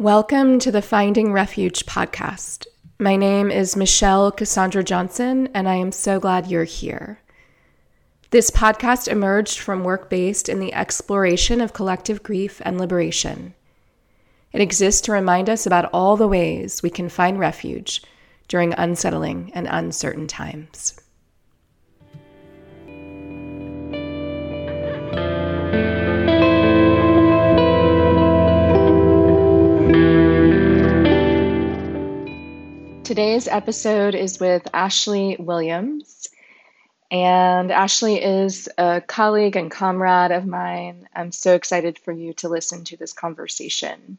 Welcome to the Finding Refuge podcast. My name is Michelle Cassandra Johnson, and I am so glad you're here. This podcast emerged from work based in the exploration of collective grief and liberation. It exists to remind us about all the ways we can find refuge during unsettling and uncertain times. Today's episode is with Ashley Williams. And Ashley is a colleague and comrade of mine. I'm so excited for you to listen to this conversation.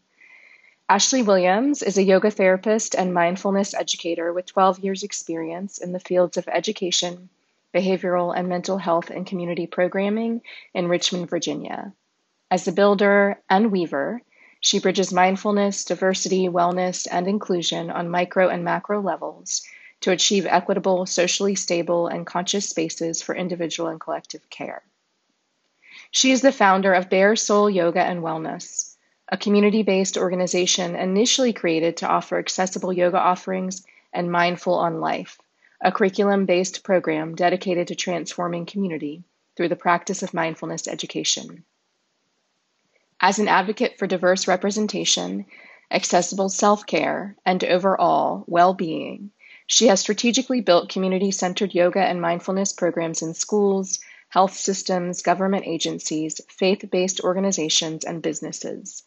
Ashley Williams is a yoga therapist and mindfulness educator with 12 years' experience in the fields of education, behavioral and mental health and community programming in Richmond, Virginia. As a builder and weaver, she bridges mindfulness, diversity, wellness, and inclusion on micro and macro levels to achieve equitable, socially stable, and conscious spaces for individual and collective care. She is the founder of Bare Soul Yoga and Wellness, a community based organization initially created to offer accessible yoga offerings and Mindful on Life, a curriculum based program dedicated to transforming community through the practice of mindfulness education. As an advocate for diverse representation, accessible self care, and overall well being, she has strategically built community centered yoga and mindfulness programs in schools, health systems, government agencies, faith based organizations, and businesses.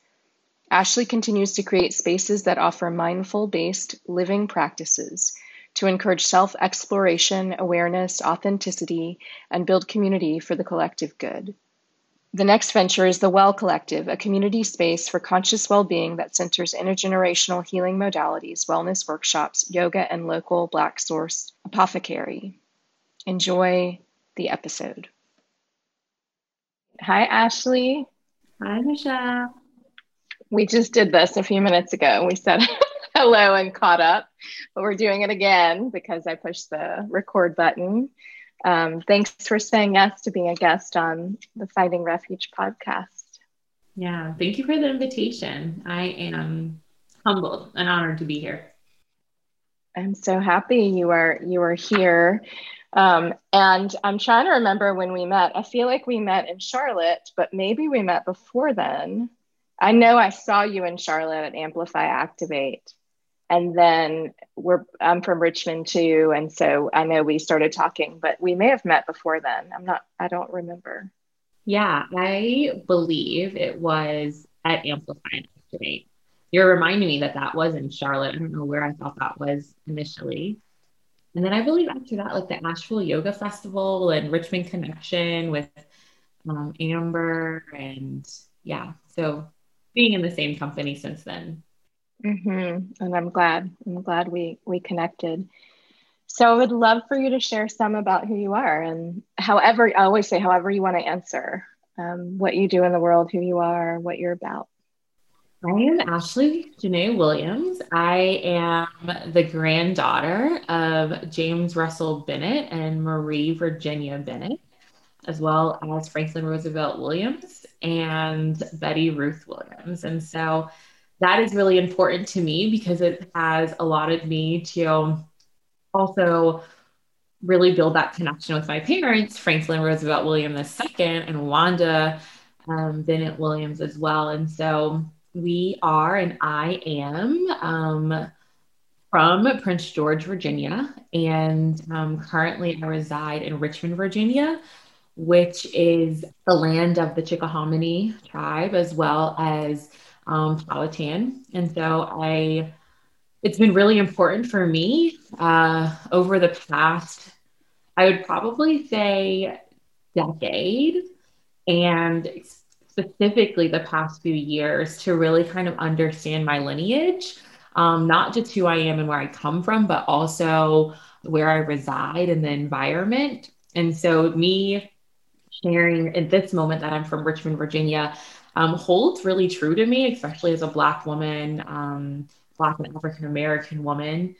Ashley continues to create spaces that offer mindful based living practices to encourage self exploration, awareness, authenticity, and build community for the collective good. The next venture is the Well Collective, a community space for conscious well being that centers intergenerational healing modalities, wellness workshops, yoga, and local Black Source apothecary. Enjoy the episode. Hi, Ashley. Hi, Michelle. We just did this a few minutes ago. We said hello and caught up, but we're doing it again because I pushed the record button. Um, thanks for saying yes to being a guest on the Finding Refuge podcast. Yeah, thank you for the invitation. I am humbled and honored to be here. I'm so happy you are you are here. Um, and I'm trying to remember when we met. I feel like we met in Charlotte, but maybe we met before then. I know I saw you in Charlotte at Amplify Activate and then we're I'm from Richmond too, and so I know we started talking, but we may have met before then. I'm not. I don't remember. Yeah, I believe it was at Amplify Activate. You're reminding me that that was in Charlotte. I don't know where I thought that was initially. And then I believe after that, like the Asheville Yoga Festival and Richmond Connection with um, Amber, and yeah, so being in the same company since then. Mm-hmm. And I'm glad. I'm glad we we connected. So I would love for you to share some about who you are and however I always say however you want to answer um, what you do in the world, who you are, what you're about. I am Ashley Janae Williams. I am the granddaughter of James Russell Bennett and Marie Virginia Bennett, as well as Franklin Roosevelt Williams and Betty Ruth Williams. And so that is really important to me because it has allotted me to also really build that connection with my parents, Franklin Roosevelt Williams II and Wanda um, Bennett Williams as well. And so we are, and I am um, from Prince George, Virginia. And um, currently I reside in Richmond, Virginia, which is the land of the Chickahominy tribe, as well as um. And so I, it's been really important for me uh, over the past, I would probably say decade and specifically the past few years to really kind of understand my lineage, um, not just who I am and where I come from, but also where I reside and the environment. And so, me sharing at this moment that I'm from Richmond, Virginia, um, holds really true to me, especially as a Black woman, um, Black and African American woman,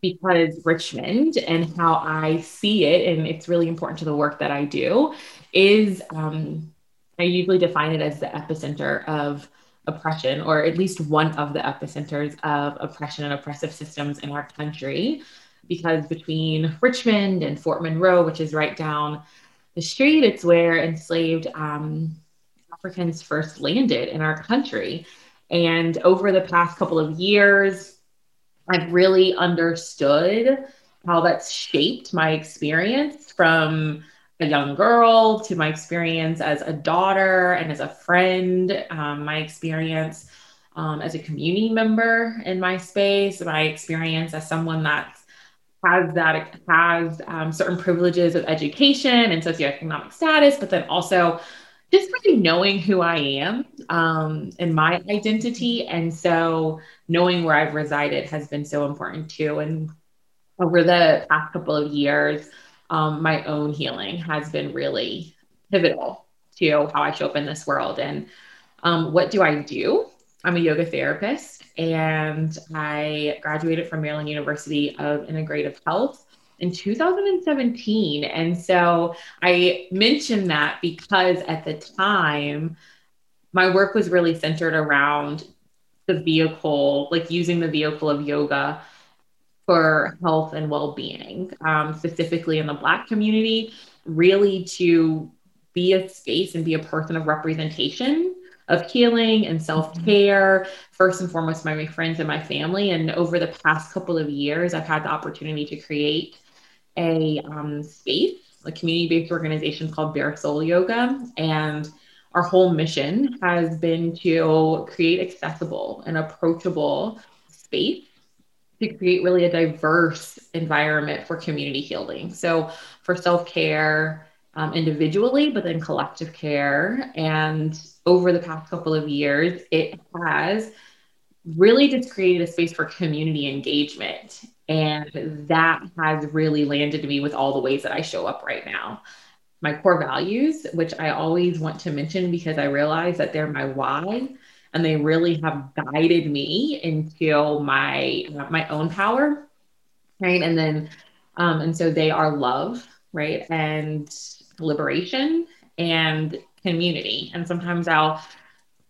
because Richmond and how I see it, and it's really important to the work that I do, is um, I usually define it as the epicenter of oppression, or at least one of the epicenters of oppression and oppressive systems in our country. Because between Richmond and Fort Monroe, which is right down the street, it's where enslaved um, Africans first landed in our country. And over the past couple of years, I've really understood how that's shaped my experience from a young girl to my experience as a daughter and as a friend, um, my experience um, as a community member in my space, my experience as someone that has that has um, certain privileges of education and socioeconomic status, but then also just really knowing who I am um, and my identity. And so knowing where I've resided has been so important too. And over the past couple of years, um, my own healing has been really pivotal to how I show up in this world. And um, what do I do? I'm a yoga therapist and I graduated from Maryland University of Integrative Health in 2017. And so I mentioned that because at the time, my work was really centered around the vehicle, like using the vehicle of yoga for health and well-being, um, specifically in the Black community, really to be a space and be a person of representation of healing and self-care first and foremost my friends and my family and over the past couple of years i've had the opportunity to create a um, space a community-based organization called bare soul yoga and our whole mission has been to create accessible and approachable space to create really a diverse environment for community healing. So, for self care um, individually, but then collective care. And over the past couple of years, it has really just created a space for community engagement. And that has really landed me with all the ways that I show up right now. My core values, which I always want to mention because I realize that they're my why and they really have guided me into my my own power right and then um, and so they are love right and liberation and community and sometimes i'll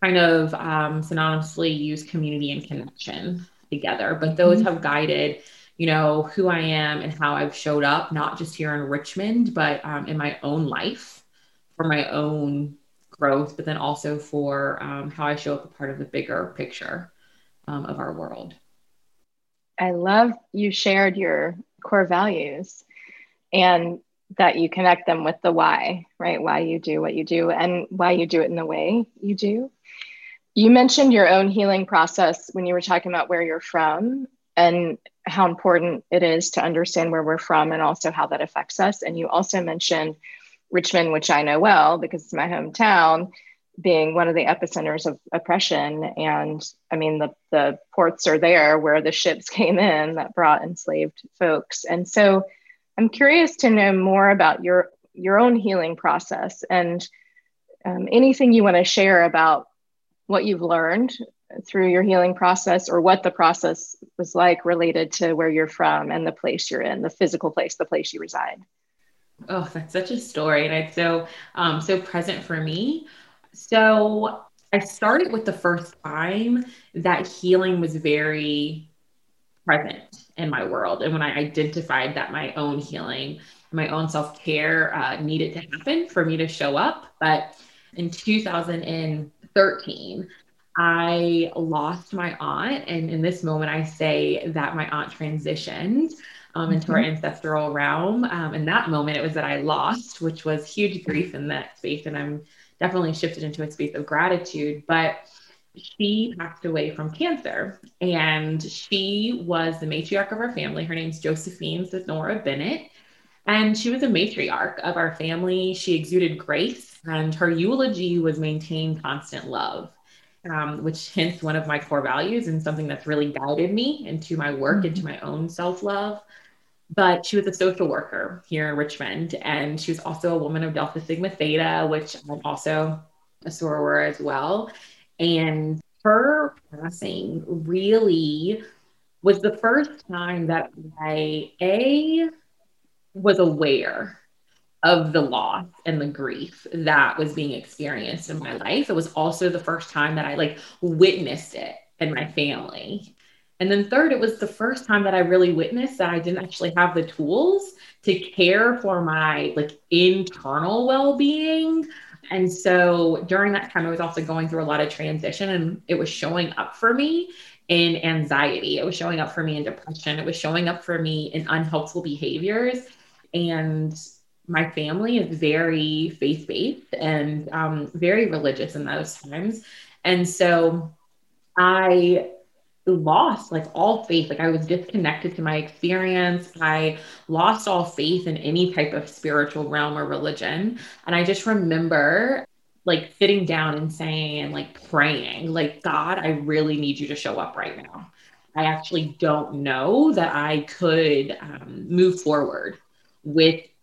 kind of um, synonymously use community and connection together but those mm-hmm. have guided you know who i am and how i've showed up not just here in richmond but um, in my own life for my own growth, but then also for um, how I show up a part of the bigger picture um, of our world. I love you shared your core values and that you connect them with the why, right? Why you do what you do and why you do it in the way you do. You mentioned your own healing process when you were talking about where you're from and how important it is to understand where we're from and also how that affects us. And you also mentioned Richmond, which I know well because it's my hometown, being one of the epicenters of oppression. And I mean, the, the ports are there where the ships came in that brought enslaved folks. And so I'm curious to know more about your, your own healing process and um, anything you want to share about what you've learned through your healing process or what the process was like related to where you're from and the place you're in, the physical place, the place you reside. Oh, that's such a story. And it's so um so present for me. So I started with the first time that healing was very present in my world. And when I identified that my own healing, my own self care uh, needed to happen for me to show up. But in 2013, I lost my aunt. And in this moment, I say that my aunt transitioned um, into mm-hmm. our ancestral realm. Um, in that moment, it was that I lost, which was huge grief in that space. And I'm definitely shifted into a space of gratitude. But she passed away from cancer and she was the matriarch of our family. Her name's Josephine Sonora Bennett. And she was a matriarch of our family. She exuded grace, and her eulogy was maintain constant love, um, which hints one of my core values and something that's really guided me into my work, mm-hmm. into my own self love but she was a social worker here in Richmond. And she was also a woman of Delta Sigma Theta, which I'm also a soror as well. And her passing really was the first time that I, A, was aware of the loss and the grief that was being experienced in my life. It was also the first time that I like witnessed it in my family. And then third, it was the first time that I really witnessed that I didn't actually have the tools to care for my like internal well-being. And so during that time, I was also going through a lot of transition and it was showing up for me in anxiety. It was showing up for me in depression. It was showing up for me in unhelpful behaviors. And my family is very faith based and um, very religious in those times. And so I lost like all faith. Like I was disconnected to my experience. I lost all faith in any type of spiritual realm or religion. And I just remember like sitting down and saying and like praying, like, God, I really need you to show up right now. I actually don't know that I could um, move forward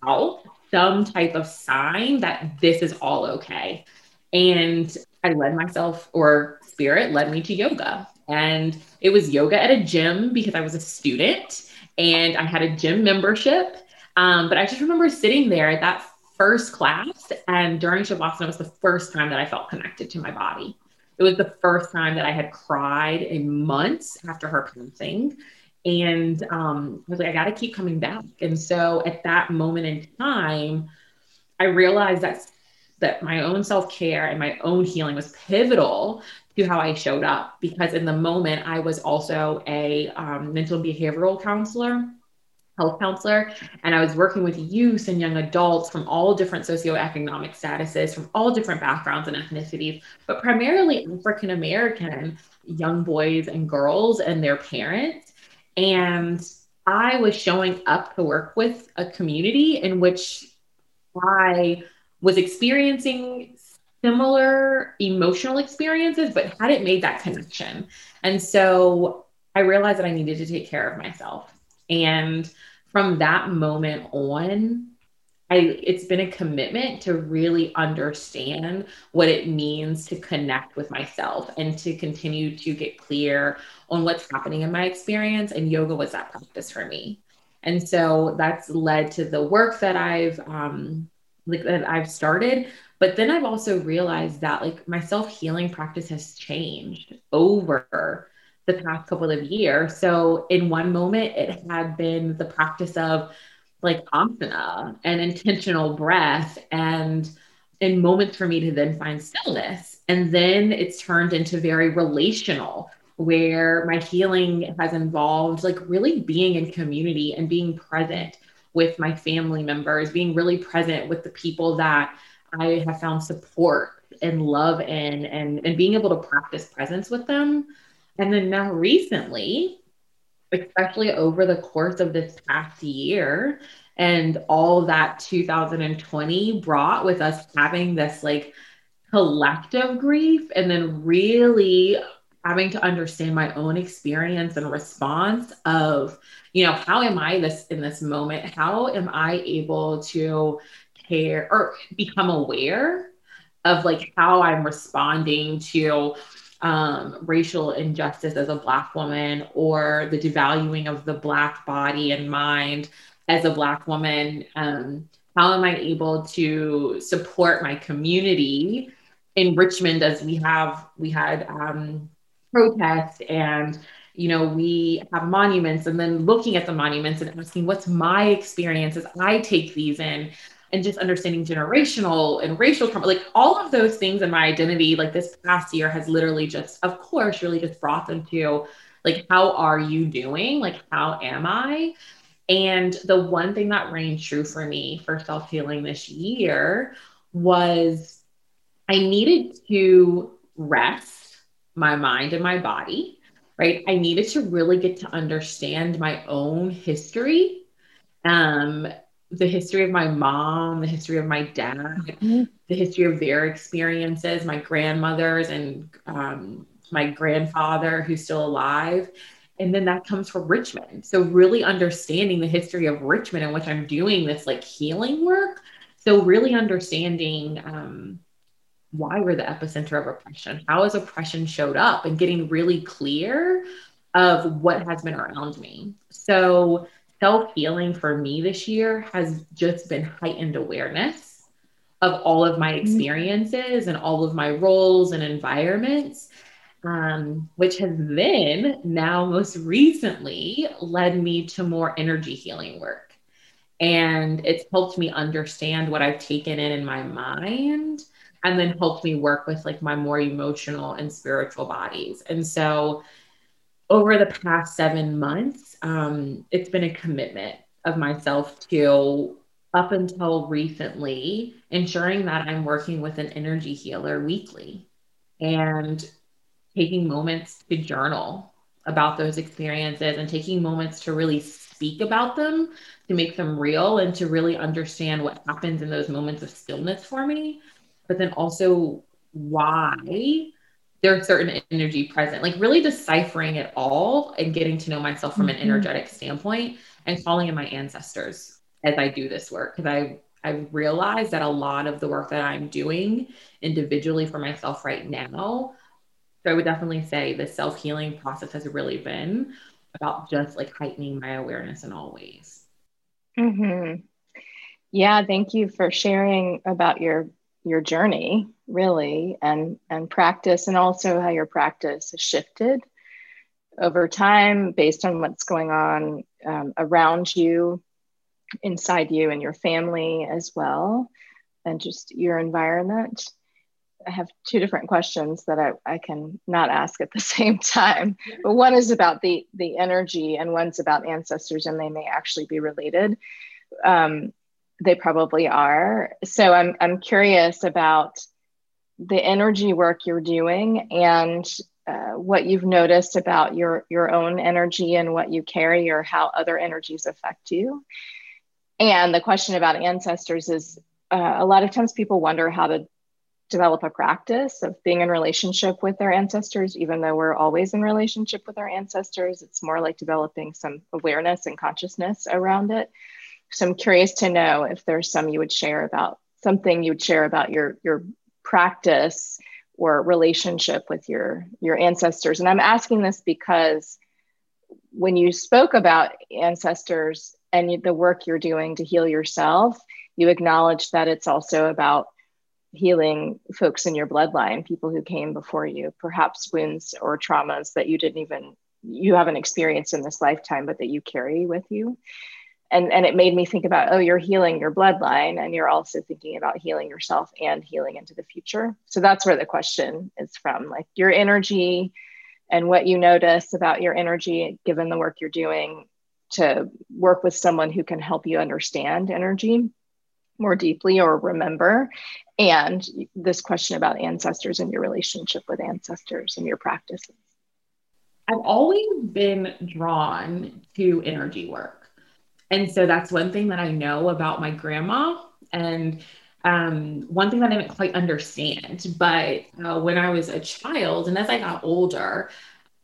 without some type of sign that this is all okay. And I led myself, or spirit led me to yoga. And it was yoga at a gym because I was a student and I had a gym membership. Um, but I just remember sitting there at that first class, and during Shavasana was the first time that I felt connected to my body. It was the first time that I had cried in months after her passing. And um, I was like, I got to keep coming back. And so at that moment in time, I realized that that my own self-care and my own healing was pivotal to how I showed up because in the moment I was also a um, mental and behavioral counselor, health counselor, and I was working with youth and young adults from all different socioeconomic statuses, from all different backgrounds and ethnicities, but primarily African American young boys and girls and their parents. And I was showing up to work with a community in which I was experiencing similar emotional experiences, but hadn't made that connection. And so I realized that I needed to take care of myself. And from that moment on, I, it's been a commitment to really understand what it means to connect with myself and to continue to get clear on what's happening in my experience. And yoga was that practice for me. And so that's led to the work that I've um, like that I've started. But then I've also realized that like my self healing practice has changed over the past couple of years. So in one moment, it had been the practice of like asana and intentional breath and in moments for me to then find stillness. And then it's turned into very relational where my healing has involved like really being in community and being present with my family members, being really present with the people that I have found support and love in, and, and being able to practice presence with them. And then now, recently, especially over the course of this past year, and all that 2020 brought with us having this like collective grief, and then really having to understand my own experience and response of you know how am i this in this moment? How am i able to care or become aware of like how i'm responding to um, racial injustice as a black woman or the devaluing of the black body and mind as a black woman um, how am i able to support my community? In richmond as we have we had um, protests and you know we have monuments and then looking at the monuments and asking what's my experience as i take these in and just understanding generational and racial trauma like all of those things in my identity like this past year has literally just of course really just brought them to like how are you doing like how am i and the one thing that reigned true for me for self healing this year was i needed to rest my mind and my body, right? I needed to really get to understand my own history, um, the history of my mom, the history of my dad, mm-hmm. the history of their experiences, my grandmothers and um, my grandfather who's still alive. And then that comes from Richmond. So, really understanding the history of Richmond in which I'm doing this like healing work. So, really understanding um, why we're the epicenter of oppression, how has oppression showed up, and getting really clear of what has been around me. So, self healing for me this year has just been heightened awareness of all of my mm-hmm. experiences and all of my roles and environments, um, which has then now most recently led me to more energy healing work. And it's helped me understand what I've taken in in my mind and then helped me work with like my more emotional and spiritual bodies. And so over the past seven months, um, it's been a commitment of myself to up until recently ensuring that I'm working with an energy healer weekly and taking moments to journal about those experiences and taking moments to really speak about them to make them real and to really understand what happens in those moments of stillness for me but then also why there's certain energy present, like really deciphering it all and getting to know myself from an mm-hmm. energetic standpoint and calling in my ancestors as I do this work. Because I I realized that a lot of the work that I'm doing individually for myself right now, so I would definitely say the self healing process has really been about just like heightening my awareness in all ways. Mm-hmm. Yeah, thank you for sharing about your your journey really and and practice and also how your practice has shifted over time based on what's going on um, around you inside you and your family as well and just your environment. I have two different questions that I, I can not ask at the same time. But one is about the the energy and one's about ancestors and they may actually be related. Um, they probably are. So I'm I'm curious about the energy work you're doing and uh, what you've noticed about your your own energy and what you carry or how other energies affect you. And the question about ancestors is uh, a lot of times people wonder how to develop a practice of being in relationship with their ancestors even though we're always in relationship with our ancestors it's more like developing some awareness and consciousness around it so I'm curious to know if there's some you would share about something you would share about your your practice or relationship with your your ancestors. And I'm asking this because when you spoke about ancestors and the work you're doing to heal yourself, you acknowledge that it's also about healing folks in your bloodline, people who came before you, perhaps wounds or traumas that you didn't even you haven't experienced in this lifetime, but that you carry with you and and it made me think about oh you're healing your bloodline and you're also thinking about healing yourself and healing into the future. So that's where the question is from like your energy and what you notice about your energy given the work you're doing to work with someone who can help you understand energy more deeply or remember. And this question about ancestors and your relationship with ancestors and your practices. I've always been drawn to energy work and so that's one thing that I know about my grandma. And um, one thing that I didn't quite understand, but uh, when I was a child and as I got older,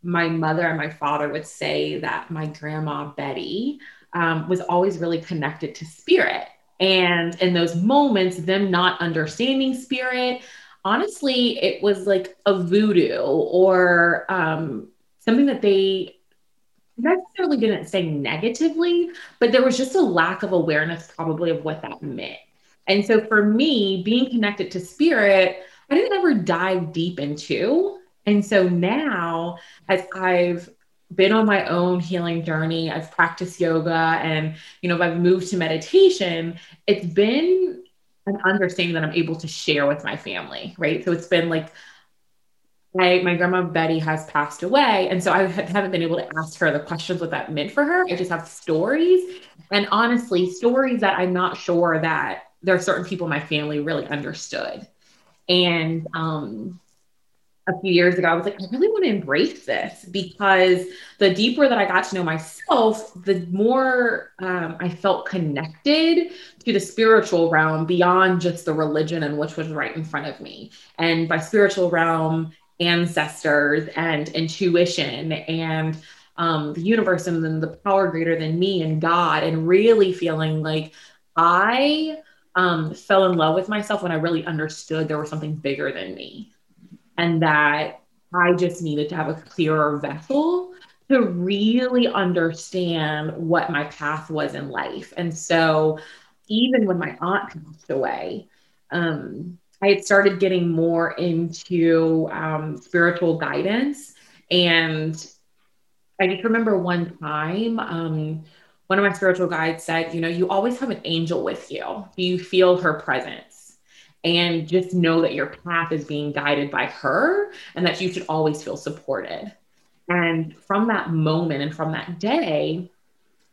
my mother and my father would say that my grandma Betty um, was always really connected to spirit. And in those moments, them not understanding spirit, honestly, it was like a voodoo or um, something that they necessarily didn't say negatively, but there was just a lack of awareness probably of what that meant. And so for me, being connected to spirit, I didn't ever dive deep into. And so now, as I've been on my own healing journey, I've practiced yoga and, you know, I've moved to meditation, it's been an understanding that I'm able to share with my family, right? So it's been like my, my grandma Betty has passed away. And so I haven't been able to ask her the questions what that meant for her. I just have stories. And honestly, stories that I'm not sure that there are certain people in my family really understood. And um, a few years ago, I was like, I really want to embrace this because the deeper that I got to know myself, the more um, I felt connected to the spiritual realm beyond just the religion and which was right in front of me. And by spiritual realm, ancestors and intuition and um, the universe and then the power greater than me and God, and really feeling like I um, fell in love with myself when I really understood there was something bigger than me and that I just needed to have a clearer vessel to really understand what my path was in life. And so, even when my aunt passed away, um, I had started getting more into um, spiritual guidance. And I just remember one time, um, one of my spiritual guides said, You know, you always have an angel with you. Do you feel her presence? And just know that your path is being guided by her and that you should always feel supported. And from that moment and from that day,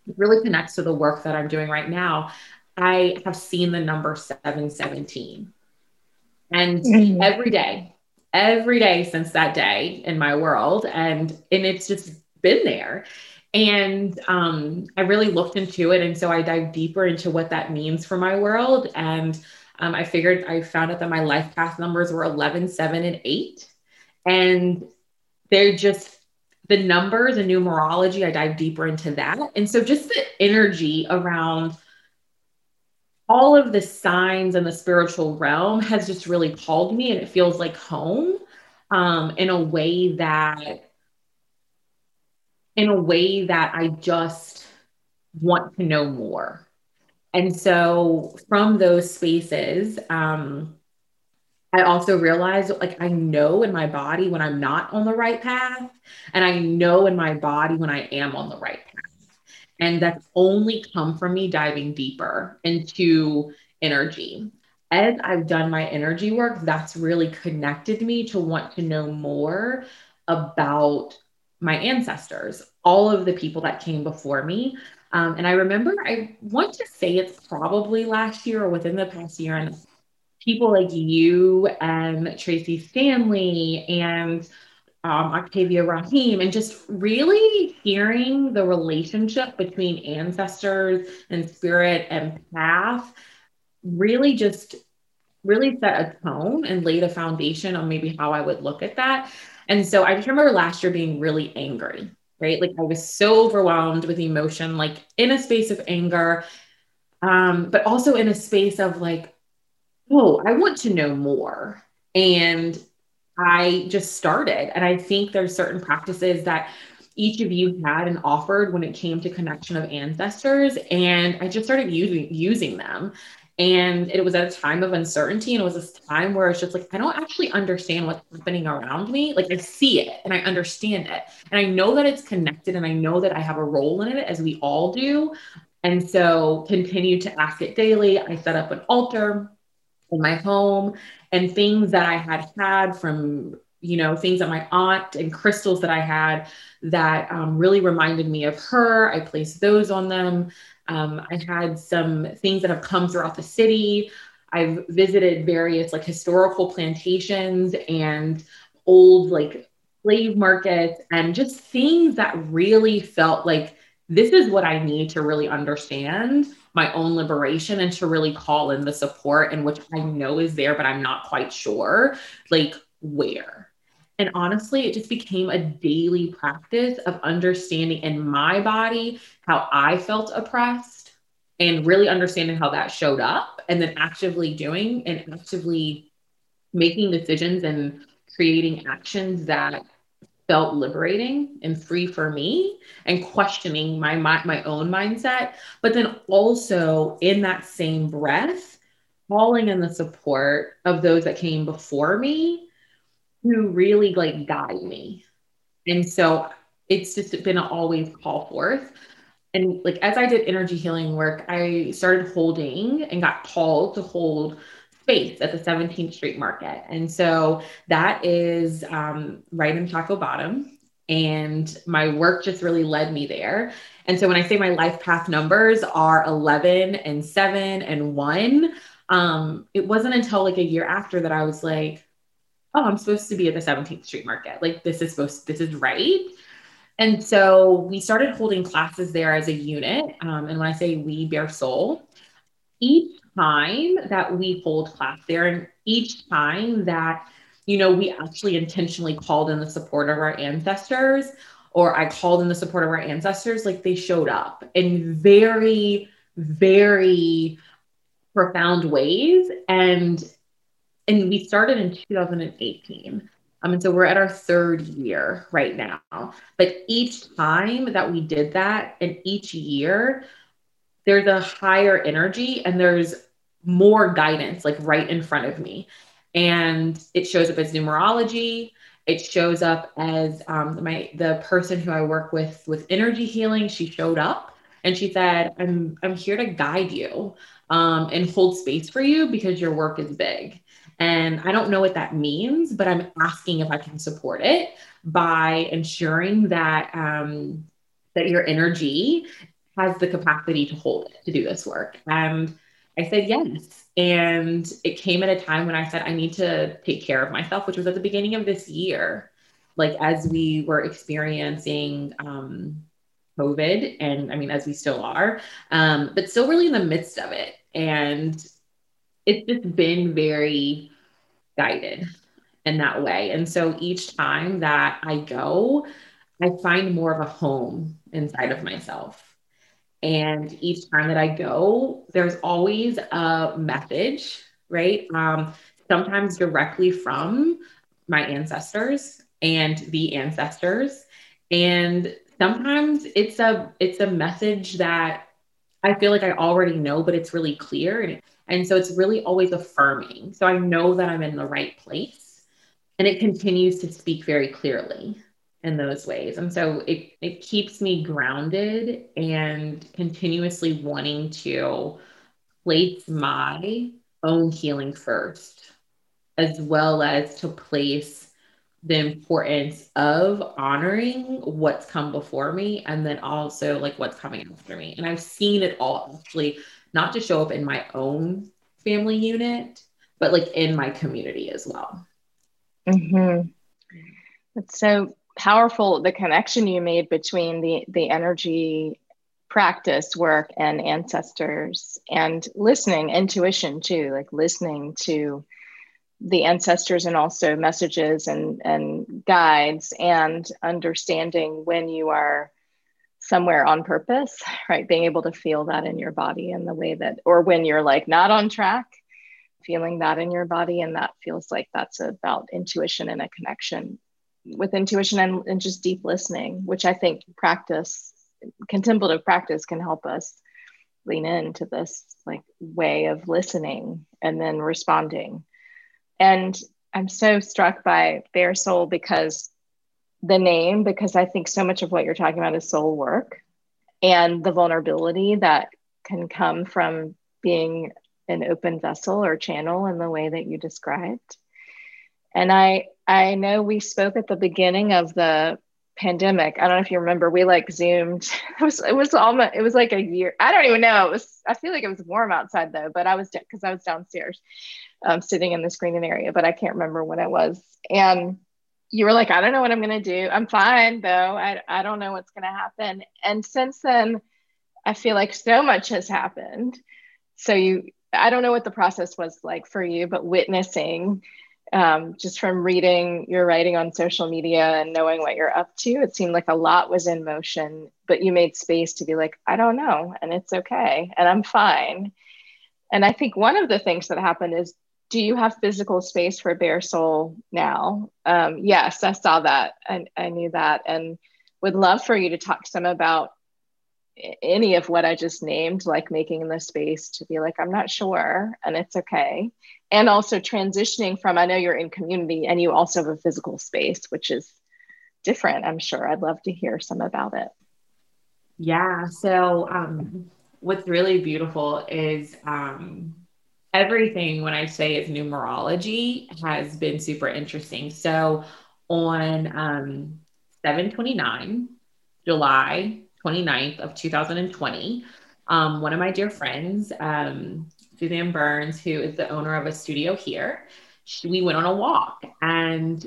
it really connects to the work that I'm doing right now. I have seen the number 717. And mm-hmm. every day, every day since that day in my world, and and it's just been there. And um, I really looked into it. And so I dived deeper into what that means for my world. And um, I figured I found out that my life path numbers were 11, 7, and 8. And they're just the numbers and numerology, I dive deeper into that. And so just the energy around all of the signs in the spiritual realm has just really called me and it feels like home um, in a way that in a way that I just want to know more. And so from those spaces, um, I also realized like I know in my body when I'm not on the right path, and I know in my body when I am on the right path. And that's only come from me diving deeper into energy. As I've done my energy work, that's really connected me to want to know more about my ancestors, all of the people that came before me. Um, and I remember, I want to say it's probably last year or within the past year and people like you and Tracee Stanley and um, Octavia Raheem, and just really hearing the relationship between ancestors and spirit and path really just really set a tone and laid a foundation on maybe how I would look at that. And so I just remember last year being really angry, right? Like I was so overwhelmed with emotion, like in a space of anger, um, but also in a space of like, oh, I want to know more. And I just started. And I think there's certain practices that each of you had and offered when it came to connection of ancestors. And I just started using using them. And it was at a time of uncertainty. And it was this time where it's just like, I don't actually understand what's happening around me. Like I see it and I understand it. And I know that it's connected and I know that I have a role in it as we all do. And so continue to ask it daily. I set up an altar in my home and things that I had had from, you know, things that my aunt and crystals that I had that um, really reminded me of her. I placed those on them. Um, I had some things that have come throughout the city. I've visited various like historical plantations and old like slave markets and just things that really felt like this is what I need to really understand my own liberation and to really call in the support and which I know is there, but I'm not quite sure like where. And honestly, it just became a daily practice of understanding in my body how I felt oppressed and really understanding how that showed up and then actively doing and actively making decisions and creating actions that felt liberating and free for me and questioning my, my my own mindset. But then also in that same breath calling in the support of those that came before me who really like guide me. And so it's just been always call forth. And like as i did energy healing work i started holding and got called to hold space at the 17th Street Market. And so that is um, right in Shockoe Bottom. And my work just really led me there. And so when I say my life path numbers are 11 and 7 and 1, um, it wasn't until like a year after that I was like, oh, I'm supposed to be at the 17th Street Market. Like this is supposed, this is right. And so we started holding classes there as a unit. Um, and when I say we, Bare Soul, each time that we hold class there and each time that you know we actually intentionally called in the support of our ancestors or i called in the support of our ancestors like they showed up in very very profound ways and and we started in 2018 Um, and so we're at our third year right now. But each time that we did that, and each year, there's a higher energy and there's more guidance like right in front of me. And it shows up as numerology. It shows up as um, my the person who I work with with energy healing. She showed up and she said, "I'm I'm here to guide you um, and hold space for you because your work is big." And I don't know what that means, but I'm asking if I can support it by ensuring that um, that your energy has the capacity to hold it to do this work. And I said yes. And it came at a time when I said, I need to take care of myself, which was at the beginning of this year. Like as we were experiencing um, COVID, and I mean, as we still are, um, but still really in the midst of it. And it's just been very guided in that way. And so each time that I go, I find more of a home inside of myself. And each time that I go, there's always a message, right? Um, sometimes directly from my ancestors and the ancestors. And sometimes it's a it's a message that I feel like I already know, but it's really clear. And, and so it's really always affirming. So I know that I'm in the right place. And it continues to speak very clearly in those ways. And so it, it keeps me grounded and continuously wanting to place my own healing first, as well as to place the importance of honoring what's come before me and then also like what's coming after me. And I've seen it all actually not to show up in my own family unit, but like in my community as well. Mm-hmm. It's so powerful the connection you made between the the energy practice work and ancestors and listening intuition too like listening to the ancestors and also messages and and guides and understanding when you are somewhere on purpose right? Being able to feel that in your body in the way that or when you're like not on track feeling that in your body and that feels like that's about intuition and a connection with intuition and, and just deep listening, which I think practice, contemplative practice can help us lean into this like way of listening and then responding. And I'm so struck by Bare Soul because the name, because I think so much of what you're talking about is soul work and the vulnerability that can come from being an open vessel or channel in the way that you described. And I I know we spoke at the beginning of the pandemic. I don't know if you remember, we like zoomed. It was it was almost it was like a year. I don't even know. It was I feel like it was warm outside though, but I was because I was downstairs um, sitting in the screening area, but I can't remember when it was. And you were like, I don't know what I'm gonna do. I'm fine though. I I don't know what's gonna happen. And since then, I feel like so much has happened. So you I don't know what the process was like for you, but witnessing um, just from reading your writing on social media and knowing what you're up to, it seemed like a lot was in motion, but you made space to be like, I don't know, and it's okay, and I'm fine. And I think one of the things that happened is, do you have physical space for Bare Soul now? Um, yes, I saw that. I, I knew that, and would love for you to talk some about any of what I just named, like making the space to be like, I'm not sure, and it's okay. And also transitioning from, I know you're in community and you also have a physical space, which is different, I'm sure. I'd love to hear some about it. Yeah. So, um, what's really beautiful is um, everything when I say is numerology has been super interesting. So, on um, 729, July 29th of 2020. Um, one of my dear friends, um, Suzanne Burns, who is the owner of a studio here, she, we went on a walk. And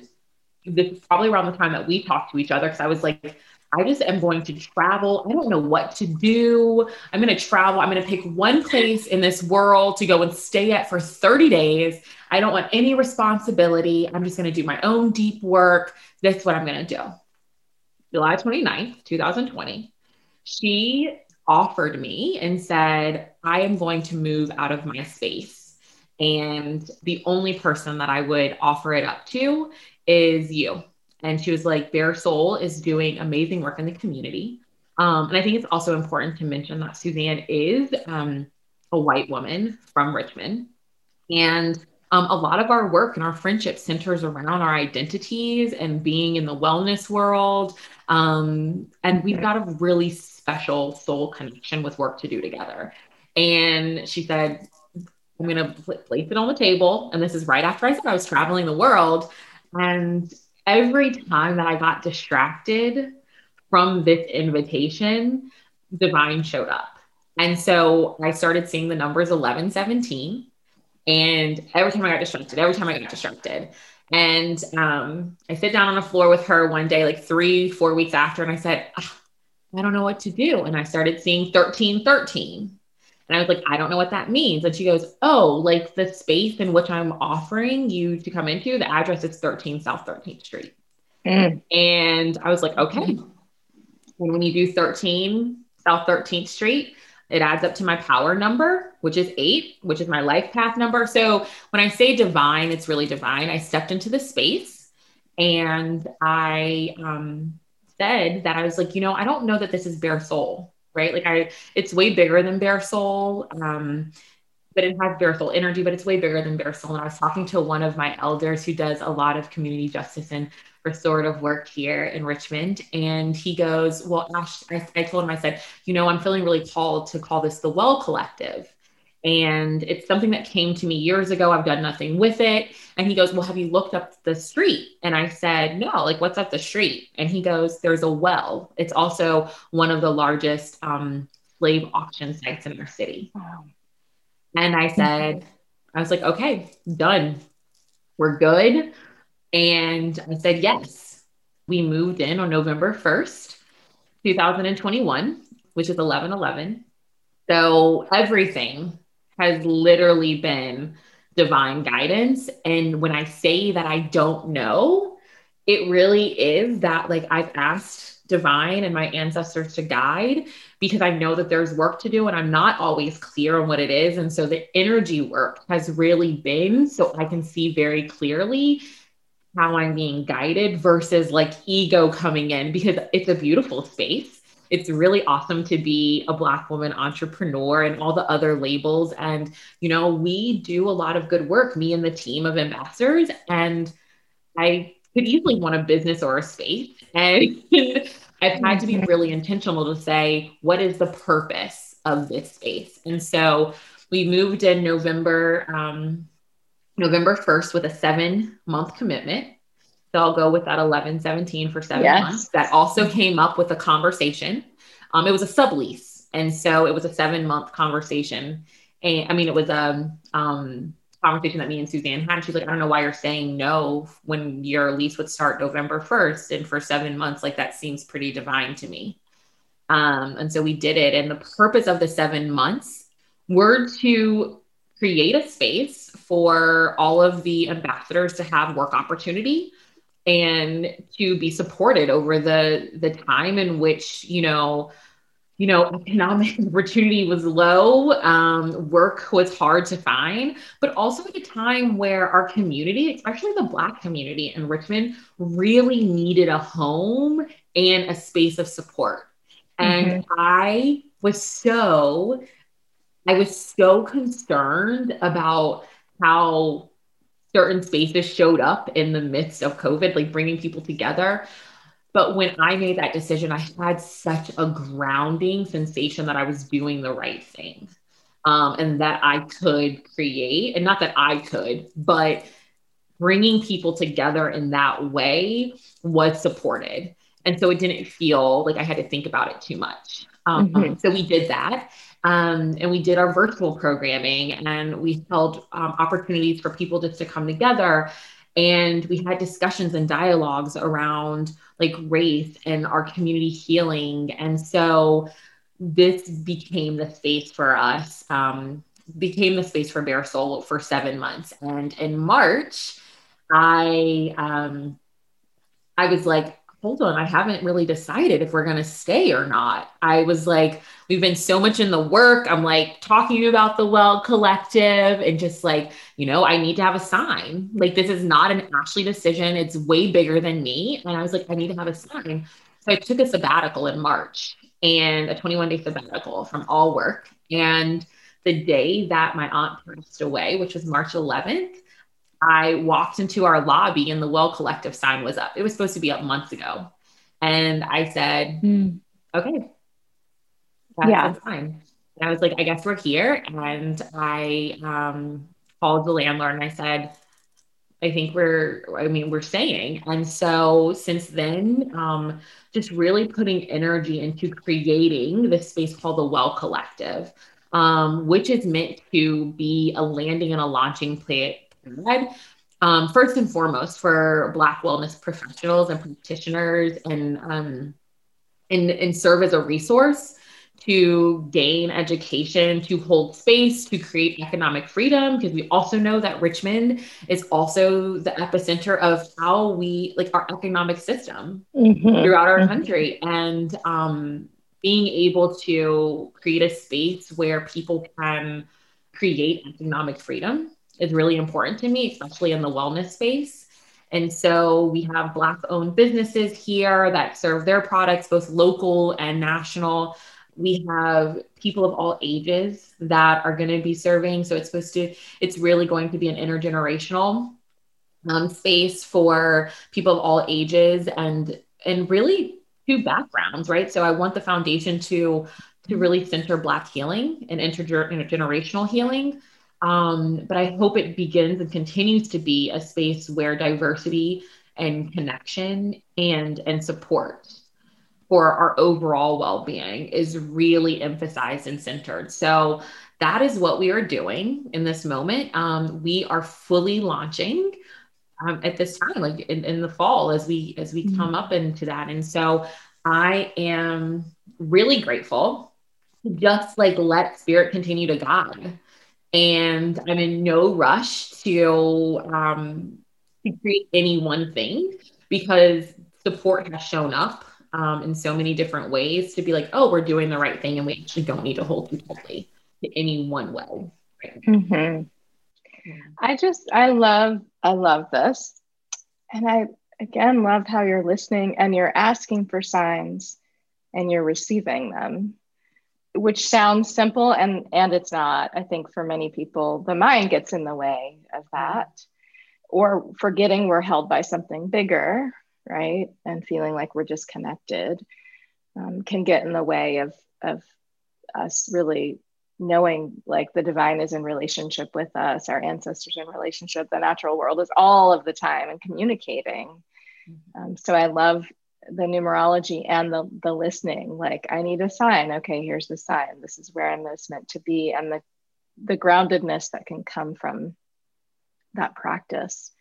this is probably around the time that we talked to each other because I was like, I just am going to travel. I don't know what to do. I'm going to travel. I'm going to pick one place in this world to go and stay at for 30 days. I don't want any responsibility. I'm just going to do my own deep work. That's what I'm going to do. July 29th, 2020 she offered me and said, I am going to move out of my space And the only person that I would offer it up to is you. And she was like, Bare Soul is doing amazing work in the community. Um, and I think it's also important to mention that Suzanne is um, a white woman from Richmond. And um, a lot of our work and our friendship centers around our identities and being in the wellness world. Um, and we've got a really special soul connection with work to do together. And she said, I'm going to place it on the table. And this is right after I said I was traveling the world. And every time that I got distracted from this invitation, divine showed up. And so I started seeing the numbers 11, 17. And every time I got distracted, every time I got distracted. And um, I sit down on the floor with her one day, like three, four weeks after, and I said, I don't know what to do. And I started seeing 13, 13. And I was like, I don't know what that means. And she goes, Oh, like the space in which I'm offering you to come into, the address is 13 South 13th Street. Mm. And I was like, Okay. And when you do 13 South 13th Street, it adds up to my power number, which is eight, which is my life path number. So when I say divine, it's really divine. I stepped into the space and I um, said that I was like, you know, I don't know that this is bare soul right? Like I, it's way bigger than bare soul. Um, but it has bare soul energy, but it's way bigger than bare soul. And I was talking to one of my elders who does a lot of community justice and restorative work here in Richmond. And he goes, Well, Ash, I, I told him, I said, you know, I'm feeling really called to call this the Well Collective. And it's something that came to me years ago. I've done nothing with it. And he goes, Well, have you looked up the street? And I said, No, like, what's up the street? And he goes, There's a well. It's also one of the largest um, slave auction sites in our city. Wow. And I said, I was like, Okay, done. We're good. And I said, Yes. We moved in on November 1st, 2021, which is 11 11. So everything has literally been divine guidance. And when I say that I don't know, it really is that like I've asked divine and my ancestors to guide because I know that there's work to do and I'm not always clear on what it is. And so the energy work has really been so I can see very clearly how I'm being guided versus like ego coming in because it's a beautiful space it's really awesome to be a Black woman entrepreneur and all the other labels. And, you know, we do a lot of good work, me and the team of ambassadors. And I could easily want a business or a space. And I've had to be mm-hmm. really intentional to say, what is the purpose of this space? And so we moved in November, um, November 1st with a seven month commitment. So I'll go with that 11, 17 for seven yes. months. That also came up with a conversation. Um, it was a sublease. And so it was a seven month conversation. And I mean, it was a um, conversation that me and Suzanne had. She's like, I don't know why you're saying no when your lease would start November 1st. And for seven months, like that seems pretty divine to me. Um, and so we did it. And the purpose of the seven months were to create a space for all of the ambassadors to have work opportunity and to be supported over the the time in which you know you know economic opportunity was low um, work was hard to find but also at a time where our community especially the black community in richmond really needed a home and a space of support and mm-hmm. i was so i was so concerned about how certain spaces showed up in the midst of COVID, like bringing people together. But when I made that decision, I had such a grounding sensation that I was doing the right thing um, and that I could create, and not that I could, but bringing people together in that way was supported. And so it didn't feel like I had to think about it too much. Um, mm-hmm. So we did that. Um, and we did our virtual programming and we held um, opportunities for people just to come together. And we had discussions and dialogues around like race and our community healing. And so this became the space for us, um, became the space for Bare Soul for seven months. And in March, I um, I was like, hold on, I haven't really decided if we're going to stay or not. I was like, we've been so much in the work. I'm like talking about the Well Collective and just like, you know, I need to have a sign. Like, this is not an Ashley decision. It's way bigger than me. And I was like, I need to have a sign. So I took a sabbatical in March and a 21 day sabbatical from all work. And the day that my aunt passed away, which was March 11th, I walked into our lobby and the Well Collective sign was up. It was supposed to be up months ago. And I said, mm. okay, that's yeah. fine. And I was like, I guess we're here. And I um, called the landlord and I said, I think we're, I mean, we're staying. And so since then, um, just really putting energy into creating this space called the Well Collective, um, which is meant to be a landing and a launching play, um, first and foremost for Black wellness professionals and practitioners and, um, and, and serve as a resource to gain education, to hold space, to create economic freedom, because we also know that Richmond is also the epicenter of how we like our economic system mm-hmm. throughout our mm-hmm. country. And um, being able to create a space where people can create economic freedom is really important to me, especially in the wellness space. And so we have Black owned businesses here that serve their products, both local and national. We have people of all ages that are going to be serving. So it's supposed to, it's really going to be an intergenerational um, space for people of all ages and and really two backgrounds, right? So I want the foundation to to really center Black healing and intergenerational healing um, but I hope it begins and continues to be a space where diversity and connection and and support for our overall well-being is really emphasized and centered. So that is what we are doing in this moment. Um, we are fully launching um, at this time, like in, in, the fall, as we as we mm-hmm. come up into that. And so I am really grateful to just like let spirit continue to guide and I'm in no rush to um, to create any one thing because support has shown up um, in so many different ways to be like, oh, we're doing the right thing, and we actually don't need to hold you totally to any one way. Mm-hmm. I just I love I love this, and I again love how you're listening and you're asking for signs, and you're receiving them which sounds simple and and it's not i think for many people the mind gets in the way of that. Or forgetting we're held by something bigger right? And feeling like we're disconnected um, can get in the way of of us really knowing like the divine is in relationship with us our ancestors in relationship the natural world is all of the time and communicating. Mm-hmm. um, so i love the numerology and the the listening like i need a sign. Okay here's the sign. This is where i'm most meant to be. And the the groundedness that can come from that practice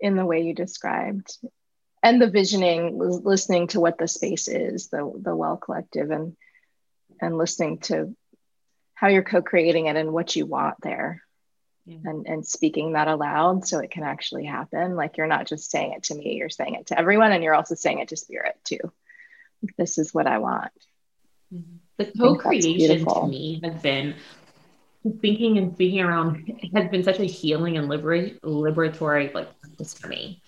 in the way you described. And the visioning listening to what the space is the the well collective and and listening to how you're co-creating it and what you want there yeah. and, and speaking that aloud so it can actually happen. Like you're not just saying it to me, you're saying it to everyone, and you're also saying it to spirit too. Like, this is what I want. Mm-hmm. The co-creation to me has been thinking and speaking around has been such a healing and liberatory like practice for me.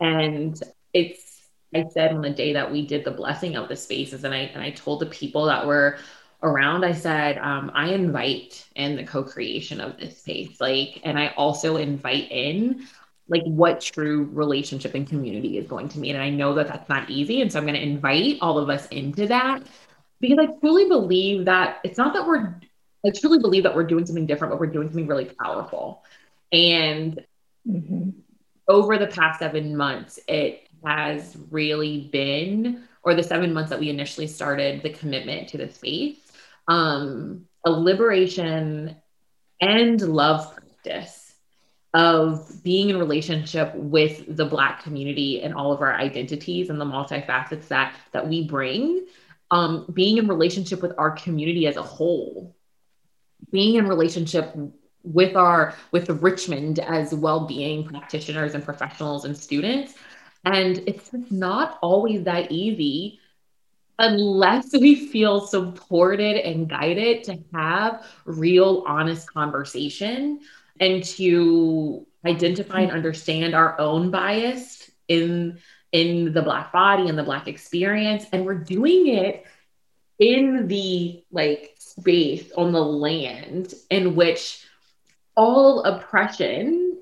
And it's I said on the day that we did the blessing of the spaces, and I and I told the people that were around, I said, um, I invite in the co-creation of this space. Like, and I also invite in like what true relationship and community is going to mean. And I know that that's not easy. And so I'm going to invite all of us into that because I truly believe that it's not that we're, I truly believe that we're doing something different, but we're doing something really powerful. And mm-hmm. over the past seven months, it has really been, or the seven months that we initially started the commitment to the space, um, a liberation and love practice of being in relationship with the black community and all of our identities and the multifacets that that we bring. Um, being in relationship with our community as a whole. Being in relationship with our with the richmond as well-being practitioners and professionals and students. And it's not always that easy unless we feel supported and guided to have real, honest conversation and to identify and understand our own bias in in the black body and the black experience. And we're doing it in the like space on the land in which all oppression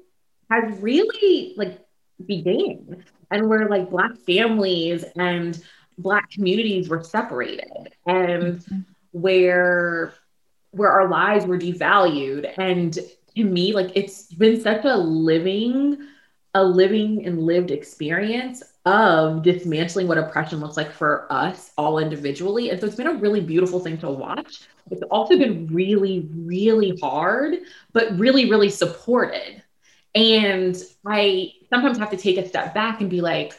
has really like began. And where like black families and black communities were separated and mm-hmm. where where our lives were devalued. And to me like it's been such a living a living and lived experience of dismantling what oppression looks like for us all individually. And so it's been a really beautiful thing to watch. It's also been really really hard but really really supported. And i sometimes have to take a step back and be like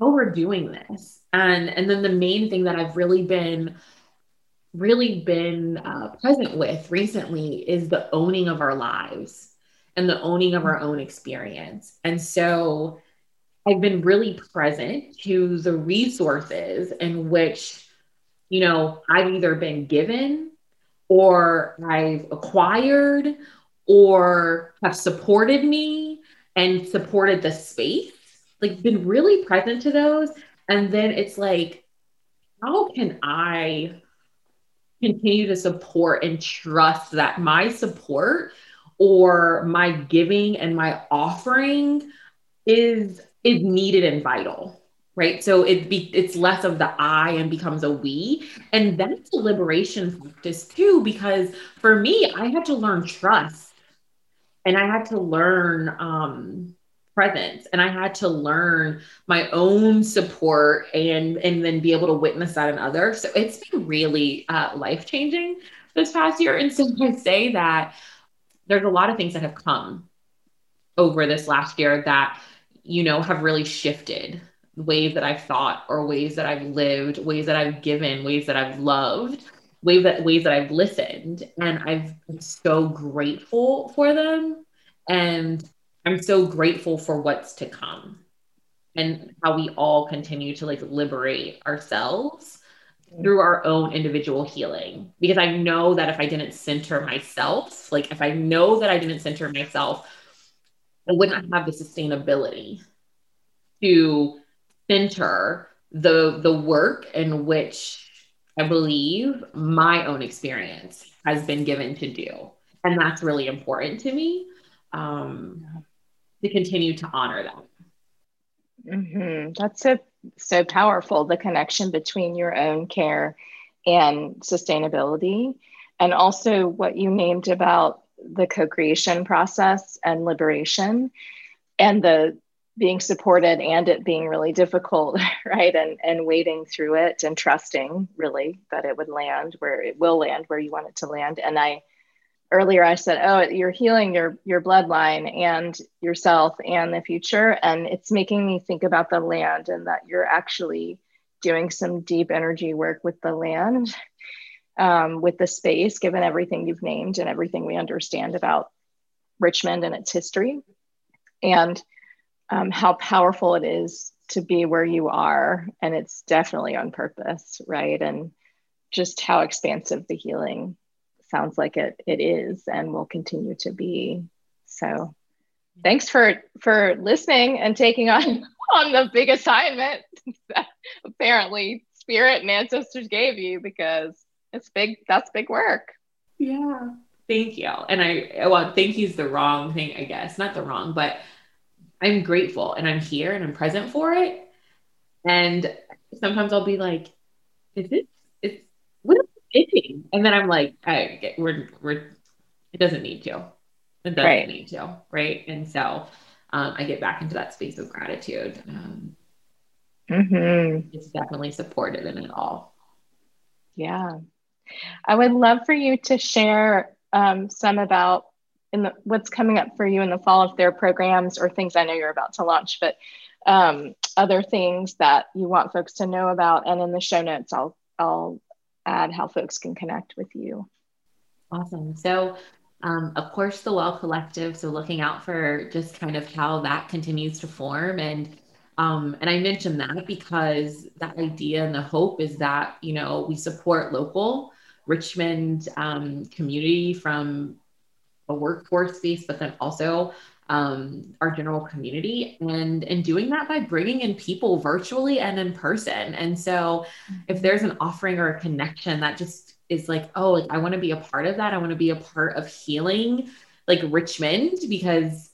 oh we're doing this. And and then the main thing that i've really been really been uh, present with recently is the owning of our lives and the owning of our own experience. And so i've been really present to the resources in which you know i've either been given or i've acquired or have supported me and supported the space like been really present to those. And then it's like, how can I continue to support and trust that my support or my giving and my offering is is needed and vital right? So it be it's less of the i and becomes a we. And that's a liberation practice too because for me i had to learn trust. And i had to learn um presence. And i had to learn my own support and and then be able to witness that in others. So it's been really uh, life changing this past year. And so i say that there's a lot of things that have come over this last year that you know have really shifted ways that i've thought or ways that i've lived ways that i've given ways that i've loved ways that ways that i've listened. And i've been so grateful for them. And I'm so grateful for what's to come and how we all continue to like liberate ourselves through our own individual healing because I know that if I didn't center myself, like if I know that I didn't center myself, I wouldn't have the sustainability to center the the work in which I believe my own experience has been given to do. And that's really important to me. Um, to continue to honor them. Mm-hmm. That's so so powerful. The connection between your own care and sustainability, and also what you named about the co-creation process and liberation, and the being supported and it being really difficult, right? And and wading through it and trusting really that it would land where it will land where you want it to land. And I earlier I said, oh, you're healing your your bloodline and yourself and the future, and it's making me think about the land and that you're actually doing some deep energy work with the land, um, with the space, given everything you've named and everything we understand about Richmond and its history, and um, how powerful it is to be where you are, and it's definitely on purpose, right? And just how expansive the healing sounds like it it is and will continue to be. So thanks for for listening and taking on on the big assignment that apparently spirit and ancestors gave you because it's big that's big work. Yeah. Thank you. And I well, thank you's the wrong thing, I guess. Not the wrong, but I'm grateful and I'm here and I'm present for it. And sometimes I'll be like, is it itching. And then I'm like, I, we're, we're, it doesn't need to. It doesn't right. need to. Right. And so um, I get back into that space of gratitude. Um, mm-hmm. It's definitely supported in it all. Yeah. I would love for you to share um, some about in the, what's coming up for you in the fall of their programs or things I know you're about to launch, but um, other things that you want folks to know about. And in the show notes, I'll I'll add how folks can connect with you. Awesome. So, um, of course, the Well Collective. So, looking out for just kind of how that continues to form and Um, and I mentioned that because that idea and the hope is that, you know, we support local Richmond um, community from a workforce space, but then also um, our general community and and doing that by bringing in people virtually and in person and so if mm-hmm. there's an offering or a connection that just is like oh like i want to be a part of that i want to be a part of healing like richmond because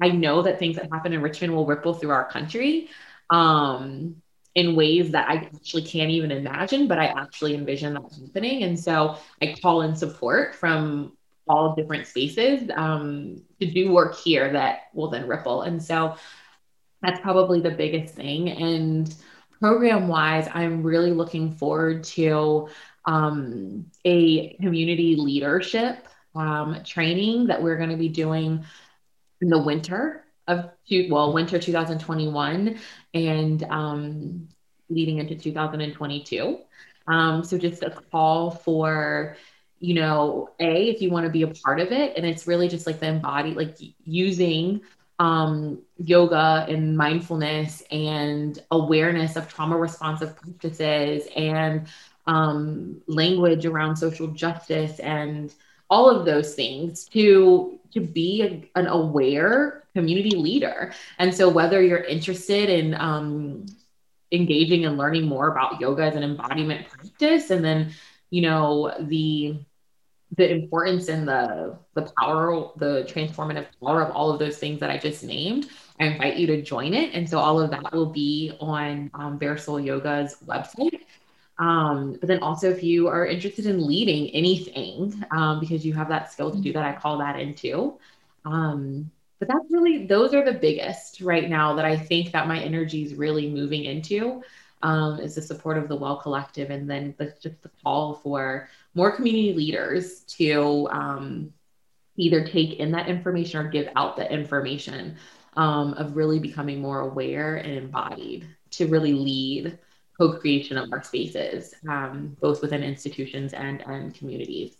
i know that things that happen in richmond will ripple through our country um in ways that I actually can't even imagine, but I actually envision that happening. And so I call in support from all different spaces um, to do work here that will then ripple. And so that's probably the biggest thing. And program wise, I'm really looking forward to um, a community leadership um, training that we're going to be doing in the winter of two, well, winter 2021 and um, leading into 2022. Um, so just a call for you know, A, if you want to be a part of it, and it's really just like the embody, like using um, yoga and mindfulness and awareness of trauma responsive practices and um, language around social justice and all of those things to to be a, an aware community leader. And so whether you're interested in um, engaging and learning more about yoga as an embodiment practice and then you know the the importance and the the power the transformative power of all of those things that i just named i invite you to join it. And so all of that will be on um, bare soul yoga's website. Um, but then also if you are interested in leading anything um, because you have that skill to do that i call that into um, but that's really those are the biggest right now that i think that my energy is really moving into um, is the support of the Well Collective, and then the, just the call for more community leaders to um, either take in that information or give out the information um, of really becoming more aware and embodied to really lead co-creation of our spaces, um, both within institutions and and communities.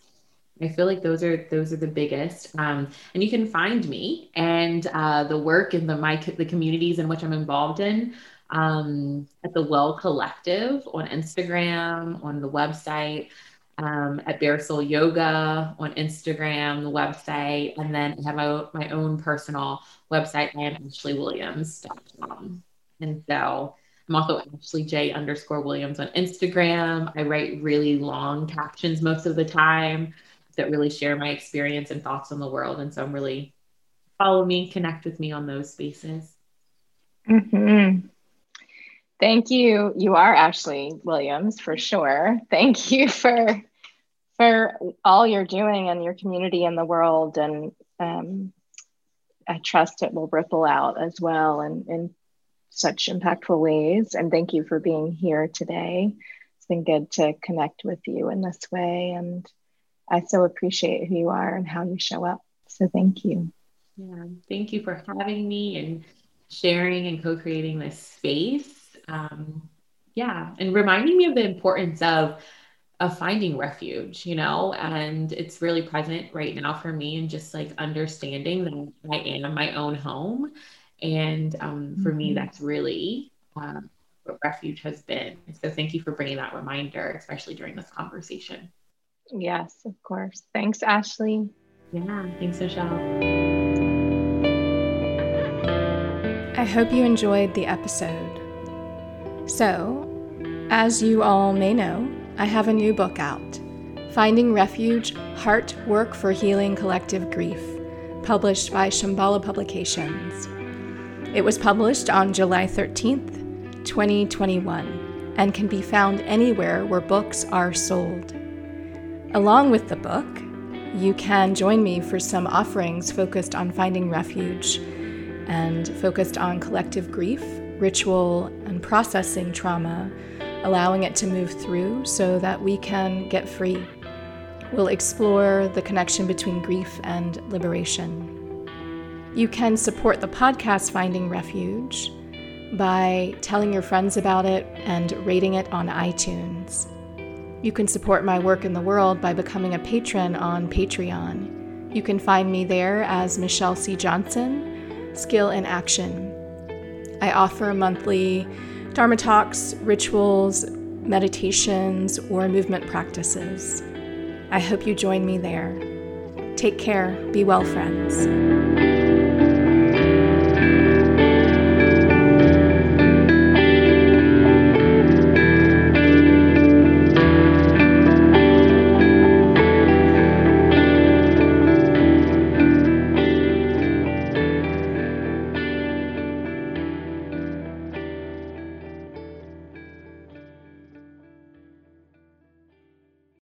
I feel like those are those are the biggest, um, and you can find me and uh, the work and the my the communities in which I'm involved in um, at the Well Collective on Instagram, on the website, um, at Bare Soul Yoga on Instagram, the website, and then I have my, my own personal website, I am AshleyWilliams.com. And so I'm also Ashley J underscore Williams on Instagram. I write really long captions most of the time that really share my experience and thoughts on the world. And so I'm really follow me, connect with me on those spaces. Mm-hmm. Thank you. You are Ashley Williams for sure. Thank you for for all you're doing in your community and the world, and um, I trust it will ripple out as well and in such impactful ways. And thank you for being here today. It's been good to connect with you in this way, and I so appreciate who you are and how you show up. So thank you. Yeah, thank you for having me and sharing and co-creating this space um, yeah, and reminding me of the importance of of finding refuge, you know, and it's really present right now for me and just like understanding that I am my own home. And um, for mm-hmm. me, that's really um, what refuge has been. So thank you for bringing that reminder, especially during this conversation. Yes, of course. Thanks, Ashley. Yeah, thanks, Michelle. I hope you enjoyed the episode. So, as you all may know, I have a new book out Finding Refuge Heart Work for Healing Collective Grief, published by Shambhala Publications. It was published on July 13th, 2021, and can be found anywhere where books are sold. Along with the book, you can join me for some offerings focused on finding refuge and focused on collective grief ritual and processing trauma, allowing it to move through so that we can get free. We'll explore the connection between grief and liberation. You can support the podcast Finding Refuge by telling your friends about it and rating it on iTunes. You can support my work in the world by becoming a patron on Patreon. You can find me there as Michelle C. Johnson, Skill in Action I offer monthly Dharma talks, rituals, meditations, or movement practices. I hope you join me there. Take care. Be well, friends.